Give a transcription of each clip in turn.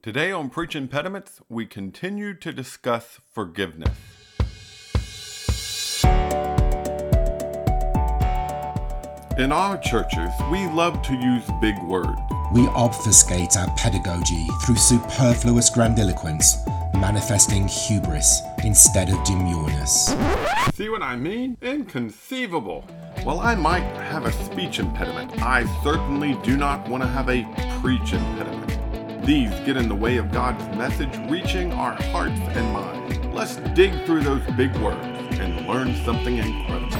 Today on Preach Impediments, we continue to discuss forgiveness. In our churches, we love to use big words. We obfuscate our pedagogy through superfluous grandiloquence, manifesting hubris instead of demureness. See what I mean? Inconceivable. While I might have a speech impediment, I certainly do not want to have a preach impediment. These get in the way of God's message reaching our hearts and minds. Let's dig through those big words and learn something incredible.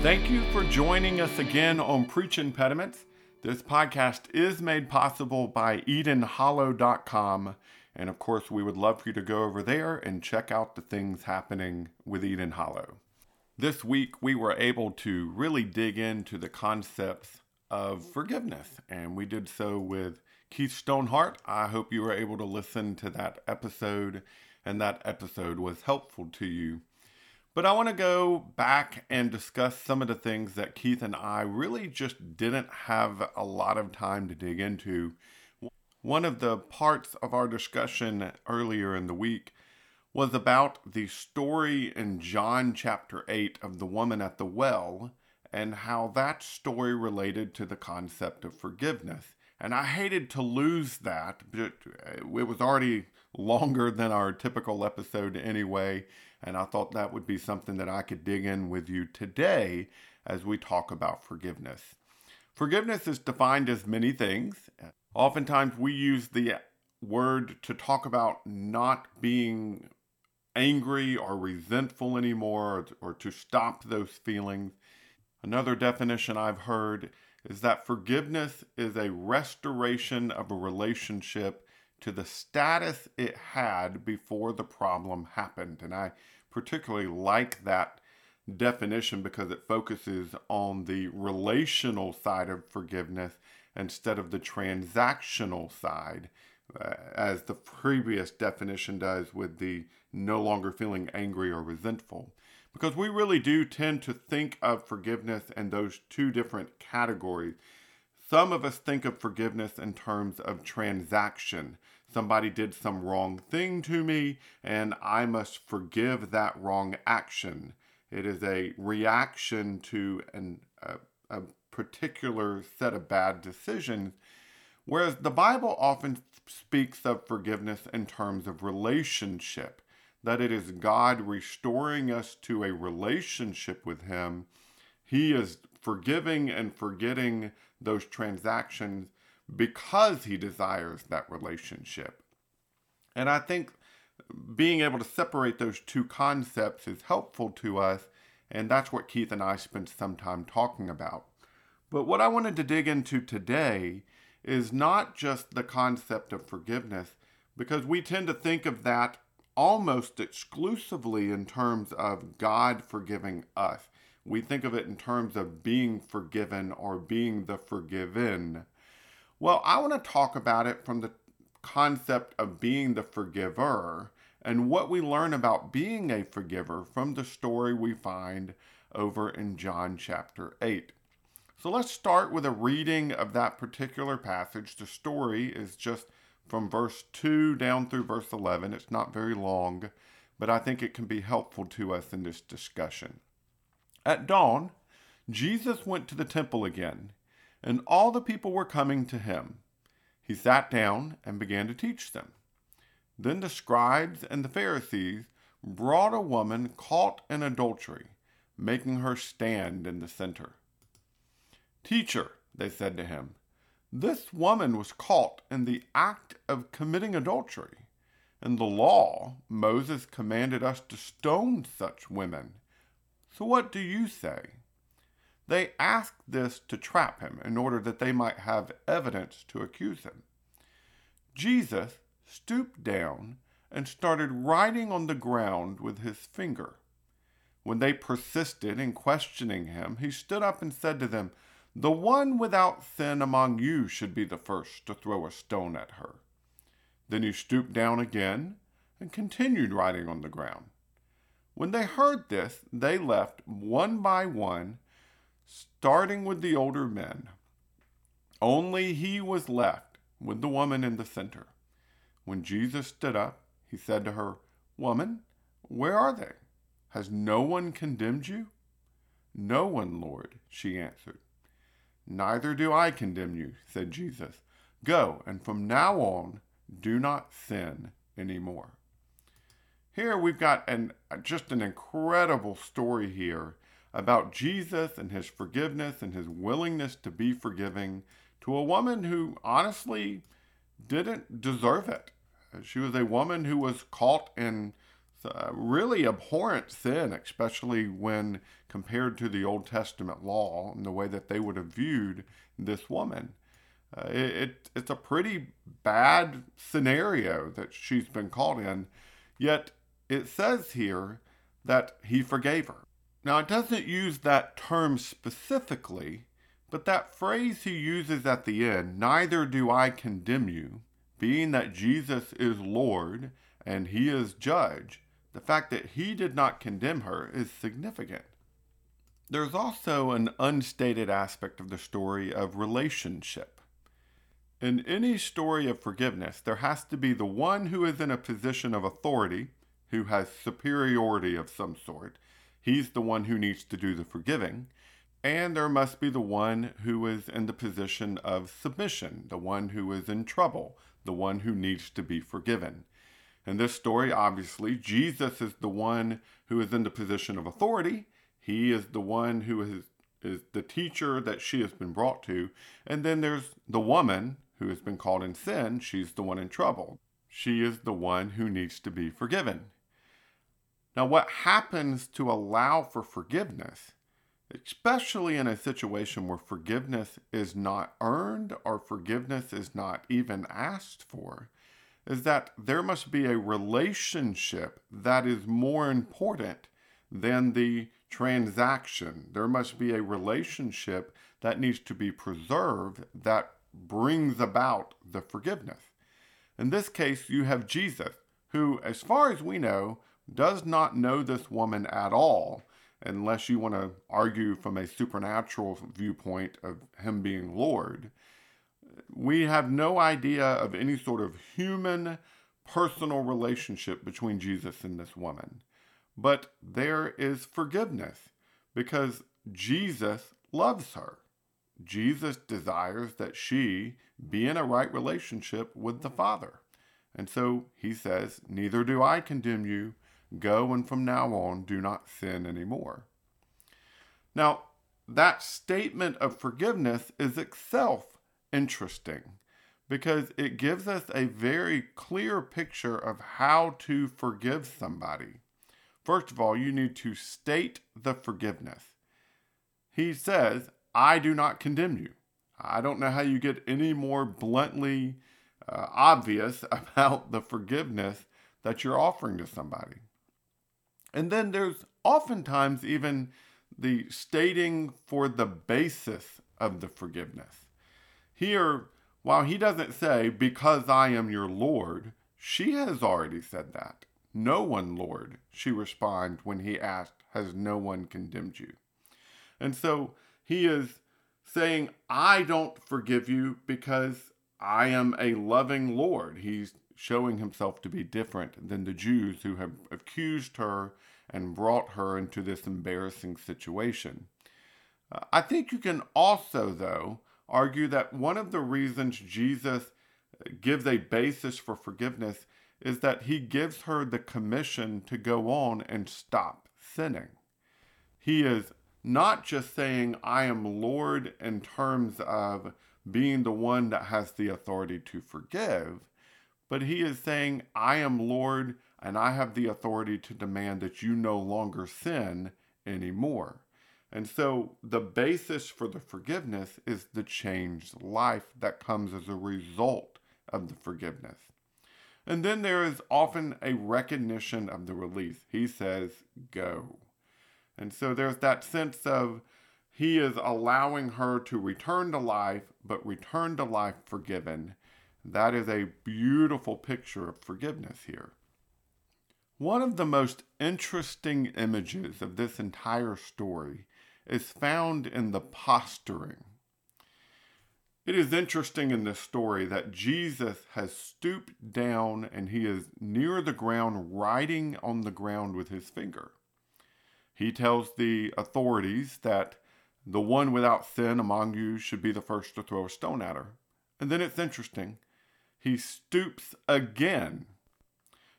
Thank you for joining us again on Preach Impediments. This podcast is made possible by EdenHollow.com. And of course, we would love for you to go over there and check out the things happening with Eden Hollow. This week, we were able to really dig into the concepts of forgiveness, and we did so with Keith Stonehart. I hope you were able to listen to that episode, and that episode was helpful to you. But I want to go back and discuss some of the things that Keith and I really just didn't have a lot of time to dig into. One of the parts of our discussion earlier in the week was about the story in John chapter 8 of the woman at the well and how that story related to the concept of forgiveness. And I hated to lose that, but it was already longer than our typical episode anyway. And I thought that would be something that I could dig in with you today as we talk about forgiveness. Forgiveness is defined as many things. Oftentimes, we use the word to talk about not being angry or resentful anymore or, or to stop those feelings. Another definition I've heard is that forgiveness is a restoration of a relationship to the status it had before the problem happened. And I particularly like that definition because it focuses on the relational side of forgiveness instead of the transactional side, uh, as the previous definition does with the no longer feeling angry or resentful. Because we really do tend to think of forgiveness in those two different categories. Some of us think of forgiveness in terms of transaction. Somebody did some wrong thing to me, and I must forgive that wrong action. It is a reaction to an, a, a particular set of bad decisions. Whereas the Bible often speaks of forgiveness in terms of relationship, that it is God restoring us to a relationship with Him. He is forgiving and forgetting those transactions because he desires that relationship. And I think being able to separate those two concepts is helpful to us, and that's what Keith and I spent some time talking about. But what I wanted to dig into today is not just the concept of forgiveness, because we tend to think of that almost exclusively in terms of God forgiving us we think of it in terms of being forgiven or being the forgiven. Well, I want to talk about it from the concept of being the forgiver and what we learn about being a forgiver from the story we find over in John chapter 8. So let's start with a reading of that particular passage. The story is just from verse 2 down through verse 11. It's not very long, but I think it can be helpful to us in this discussion. At dawn, Jesus went to the temple again, and all the people were coming to him. He sat down and began to teach them. Then the scribes and the Pharisees brought a woman caught in adultery, making her stand in the center. Teacher, they said to him, this woman was caught in the act of committing adultery. In the law, Moses commanded us to stone such women. So what do you say? They asked this to trap him in order that they might have evidence to accuse him. Jesus stooped down and started writing on the ground with his finger. When they persisted in questioning him, he stood up and said to them, The one without sin among you should be the first to throw a stone at her. Then he stooped down again and continued writing on the ground. When they heard this, they left one by one, starting with the older men. Only he was left with the woman in the center. when Jesus stood up, he said to her, Woman, where are they? Has no one condemned you? No one, Lord, she answered. Neither do I condemn you, said Jesus. Go, and from now on, do not sin anymore. Here we've got an, just an incredible story here about Jesus and his forgiveness and his willingness to be forgiving to a woman who honestly didn't deserve it. She was a woman who was caught in uh, really abhorrent sin, especially when compared to the Old Testament law and the way that they would have viewed this woman. Uh, it, it, it's a pretty bad scenario that she's been caught in, yet it says here that he forgave her. Now, it doesn't use that term specifically, but that phrase he uses at the end, neither do I condemn you, being that Jesus is Lord and he is judge, the fact that he did not condemn her is significant. There's also an unstated aspect of the story of relationship. In any story of forgiveness, there has to be the one who is in a position of authority, who has superiority of some sort. He's the one who needs to do the forgiving. And there must be the one who is in the position of submission, the one who is in trouble, the one who needs to be forgiven. In this story, obviously, Jesus is the one who is in the position of authority. He is the one who is, is the teacher that she has been brought to. And then there's the woman who has been caught in sin. She's the one in trouble. She is the one who needs to be forgiven. Now, what happens to allow for forgiveness, especially in a situation where forgiveness is not earned or forgiveness is not even asked for, is that there must be a relationship that is more important than the transaction. There must be a relationship that needs to be preserved that brings about the forgiveness. In this case, you have Jesus, who, as far as we know, does not know this woman at all, unless you want to argue from a supernatural viewpoint of him being Lord we have no idea of any sort of human personal relationship between Jesus and this woman. But there is forgiveness because Jesus loves her. Jesus desires that she be in a right relationship with the Father. And so he says, Neither do I condemn you. Go and from now on do not sin anymore. Now, that statement of forgiveness is itself interesting because it gives us a very clear picture of how to forgive somebody. First of all, you need to state the forgiveness. He says, I do not condemn you. I don't know how you get any more bluntly uh, obvious about the forgiveness that you're offering to somebody. And then there's oftentimes even the stating for the basis of the forgiveness. Here, while he doesn't say, Because I am your Lord, she has already said that. No one, Lord, she responds when he asked, Has no one condemned you? And so he is saying, I don't forgive you because I am a loving Lord. He's showing himself to be different than the Jews who have accused her and brought her into this embarrassing situation. Uh, I think you can also, though, argue that one of the reasons Jesus uh, gives a basis for forgiveness is that he gives her the commission to go on and stop sinning. He is not just saying, I am Lord in terms of being the one that has the authority to forgive, but he is saying, I am Lord and I have the authority to demand that you no longer sin anymore. And so the basis for the forgiveness is the changed life that comes as a result of the forgiveness. And then there is often a recognition of the release. He says, go. And so there's that sense of he is allowing her to return to life, but return to life forgiven. That is a beautiful picture of forgiveness here. One of the most interesting images of this entire story is found in the posturing. It is interesting in this story that Jesus has stooped down and he is near the ground, writing on the ground with his finger. He tells the authorities that the one without sin among you should be the first to throw a stone at her. And then it's interesting. He stoops again.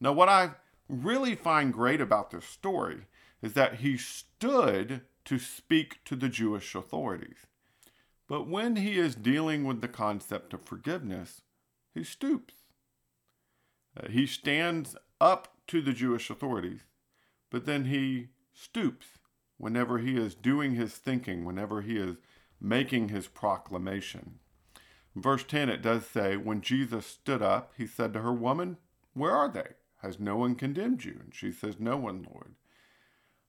Now, what I really find great about this story is that he stood to speak to the Jewish authorities. But when he is dealing with the concept of forgiveness, he stoops. Uh, he stands up to the Jewish authorities, but then he stoops whenever he is doing his thinking, whenever he is making his proclamation. Verse 10, it does say, When Jesus stood up, he said to her, Woman, where are they? Has no one condemned you? And she says, No one, Lord.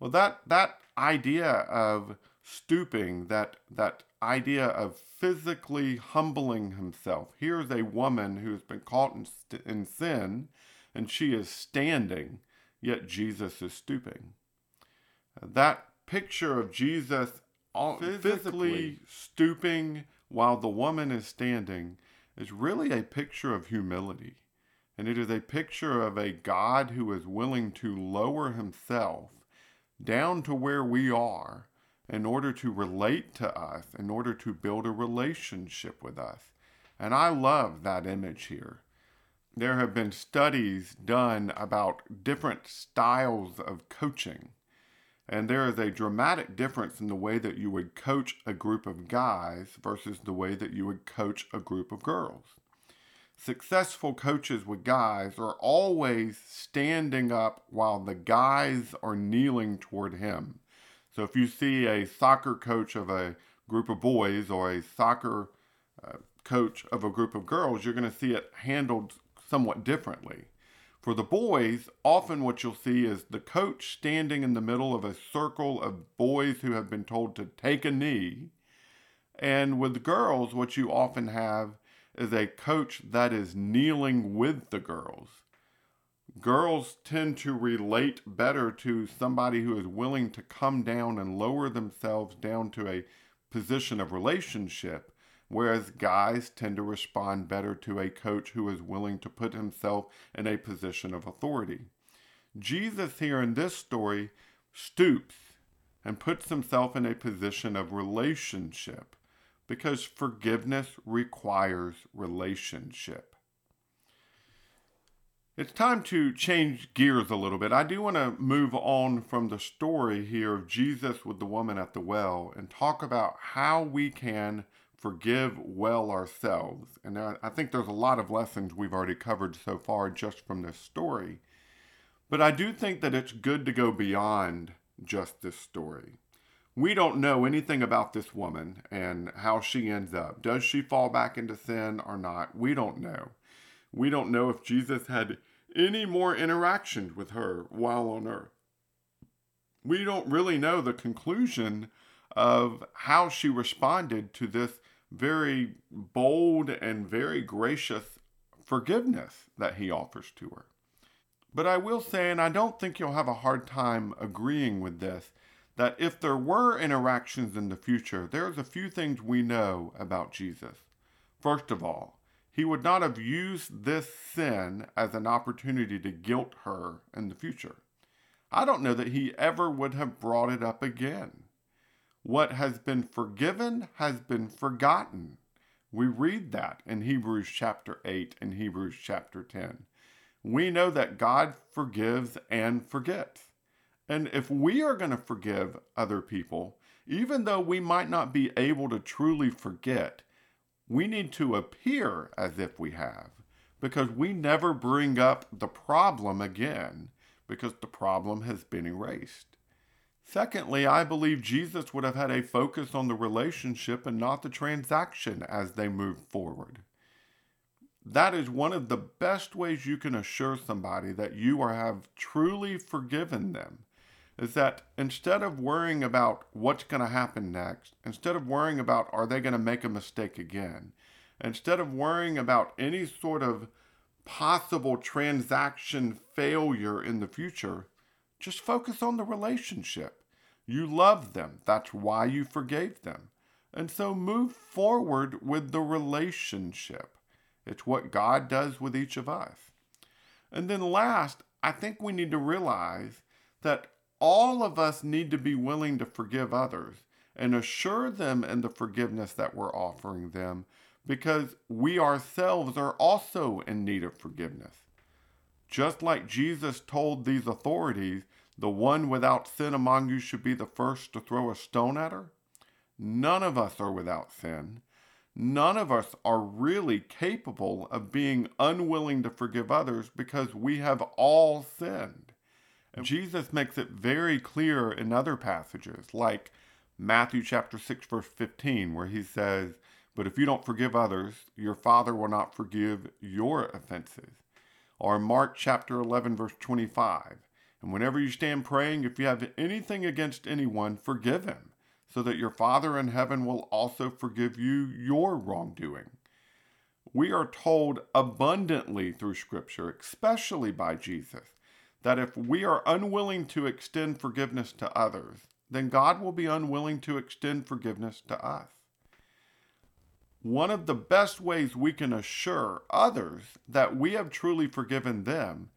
Well, that, that idea of stooping, that, that idea of physically humbling himself. Here's a woman who has been caught in, in sin, and she is standing, yet Jesus is stooping. That picture of Jesus physically, physically stooping while the woman is standing is really a picture of humility. And it is a picture of a God who is willing to lower himself down to where we are in order to relate to us, in order to build a relationship with us. And I love that image here. There have been studies done about different styles of coaching. And there is a dramatic difference in the way that you would coach a group of guys versus the way that you would coach a group of girls. Successful coaches with guys are always standing up while the guys are kneeling toward him. So if you see a soccer coach of a group of boys or a soccer uh, coach of a group of girls, you're going to see it handled somewhat differently. For the boys, often what you'll see is the coach standing in the middle of a circle of boys who have been told to take a knee. And with girls, what you often have is a coach that is kneeling with the girls. Girls tend to relate better to somebody who is willing to come down and lower themselves down to a position of relationship whereas guys tend to respond better to a coach who is willing to put himself in a position of authority. Jesus, here in this story, stoops and puts himself in a position of relationship because forgiveness requires relationship. It's time to change gears a little bit. I do want to move on from the story here of Jesus with the woman at the well and talk about how we can forgive well ourselves. And I think there's a lot of lessons we've already covered so far just from this story. But I do think that it's good to go beyond just this story. We don't know anything about this woman and how she ends up. Does she fall back into sin or not? We don't know. We don't know if Jesus had any more interactions with her while on earth. We don't really know the conclusion of how she responded to this very bold and very gracious forgiveness that he offers to her. But I will say, and I don't think you'll have a hard time agreeing with this, that if there were interactions in the future, there's a few things we know about Jesus. First of all, he would not have used this sin as an opportunity to guilt her in the future. I don't know that he ever would have brought it up again. What has been forgiven has been forgotten. We read that in Hebrews chapter 8 and Hebrews chapter 10. We know that God forgives and forgets. And if we are going to forgive other people, even though we might not be able to truly forget, we need to appear as if we have, because we never bring up the problem again, because the problem has been erased. Secondly, I believe Jesus would have had a focus on the relationship and not the transaction as they moved forward. That is one of the best ways you can assure somebody that you are, have truly forgiven them. Is that instead of worrying about what's going to happen next, instead of worrying about are they going to make a mistake again, instead of worrying about any sort of possible transaction failure in the future, just focus on the relationship. You love them. That's why you forgave them. And so move forward with the relationship. It's what God does with each of us. And then last, I think we need to realize that all of us need to be willing to forgive others and assure them in the forgiveness that we're offering them because we ourselves are also in need of forgiveness. Just like Jesus told these authorities, the one without sin among you should be the first to throw a stone at her. None of us are without sin. None of us are really capable of being unwilling to forgive others because we have all sinned. And Jesus makes it very clear in other passages, like Matthew chapter 6, verse 15, where he says, But if you don't forgive others, your Father will not forgive your offenses. Or Mark chapter 11, verse 25, And whenever you stand praying, if you have anything against anyone, forgive him, so that your Father in heaven will also forgive you your wrongdoing. We are told abundantly through Scripture, especially by Jesus, that if we are unwilling to extend forgiveness to others, then God will be unwilling to extend forgiveness to us. One of the best ways we can assure others that we have truly forgiven them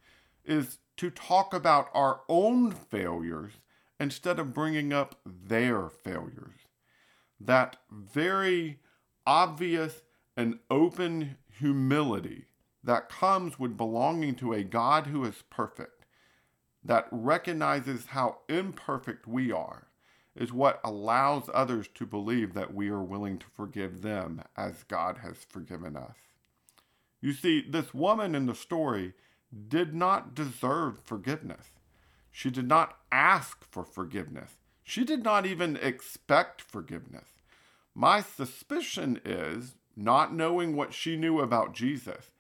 is to talk about our own failures instead of bringing up their failures. That very obvious and open humility that comes with belonging to a God who is perfect that recognizes how imperfect we are is what allows others to believe that we are willing to forgive them as God has forgiven us. You see, this woman in the story did not deserve forgiveness. She did not ask for forgiveness. She did not even expect forgiveness. My suspicion is, not knowing what she knew about Jesus,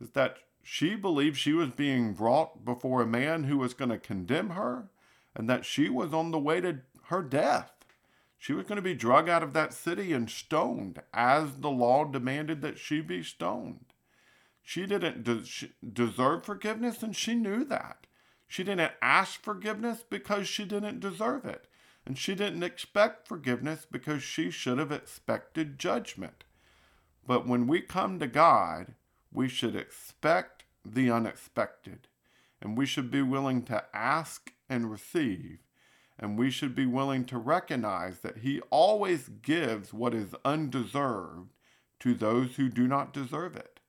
is that she believed she was being brought before a man who was going to condemn her and that she was on the way to her death. She was going to be drug out of that city and stoned as the law demanded that she be stoned. She didn't de- deserve forgiveness and she knew that. She didn't ask forgiveness because she didn't deserve it. And she didn't expect forgiveness because she should have expected judgment. But when we come to God, we should expect the unexpected, and we should be willing to ask and receive, and we should be willing to recognize that He always gives what is undeserved to those who do not deserve it.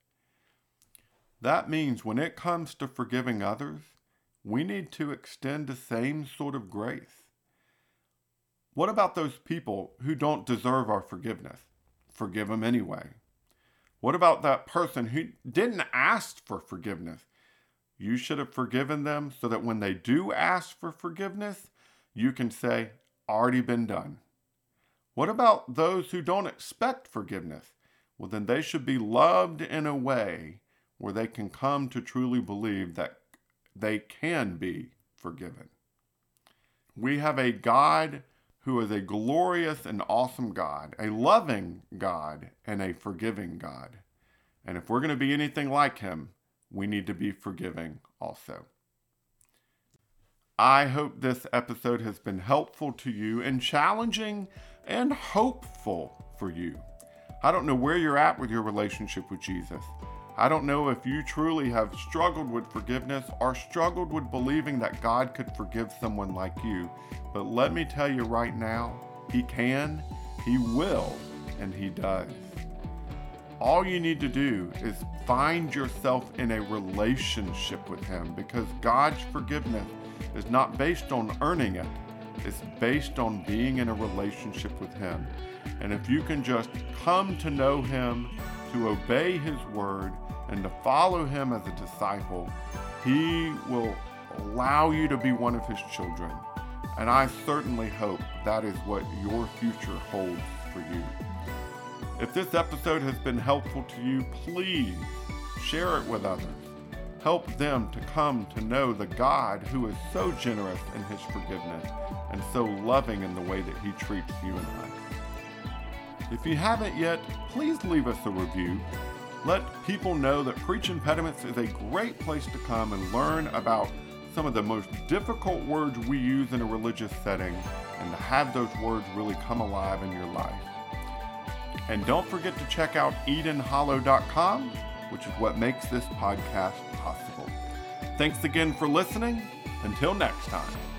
That means when it comes to forgiving others, we need to extend the same sort of grace. What about those people who don't deserve our forgiveness? Forgive them anyway. What about that person who didn't ask for forgiveness? You should have forgiven them so that when they do ask for forgiveness, you can say, already been done. What about those who don't expect forgiveness? Well, then they should be loved in a way where they can come to truly believe that they can be forgiven. We have a God who is a glorious and awesome God, a loving God, and a forgiving God. And if we're going to be anything like Him, we need to be forgiving also. I hope this episode has been helpful to you and challenging and hopeful for you. I don't know where you're at with your relationship with Jesus. I don't know if you truly have struggled with forgiveness or struggled with believing that God could forgive someone like you. But let me tell you right now, He can, He will, and He does. All you need to do is find yourself in a relationship with Him because God's forgiveness is not based on earning it, it's based on being in a relationship with Him. And if you can just come to know Him, to obey His word, and to follow him as a disciple, he will allow you to be one of his children. And I certainly hope that is what your future holds for you. If this episode has been helpful to you, please share it with others. Help them to come to know the God who is so generous in his forgiveness and so loving in the way that he treats you and I. If you haven't yet, please leave us a review let people know that Preach Impediments is a great place to come and learn about some of the most difficult words we use in a religious setting and to have those words really come alive in your life. And don't forget to check out EdenHollow.com, which is what makes this podcast possible. Thanks again for listening. Until next time.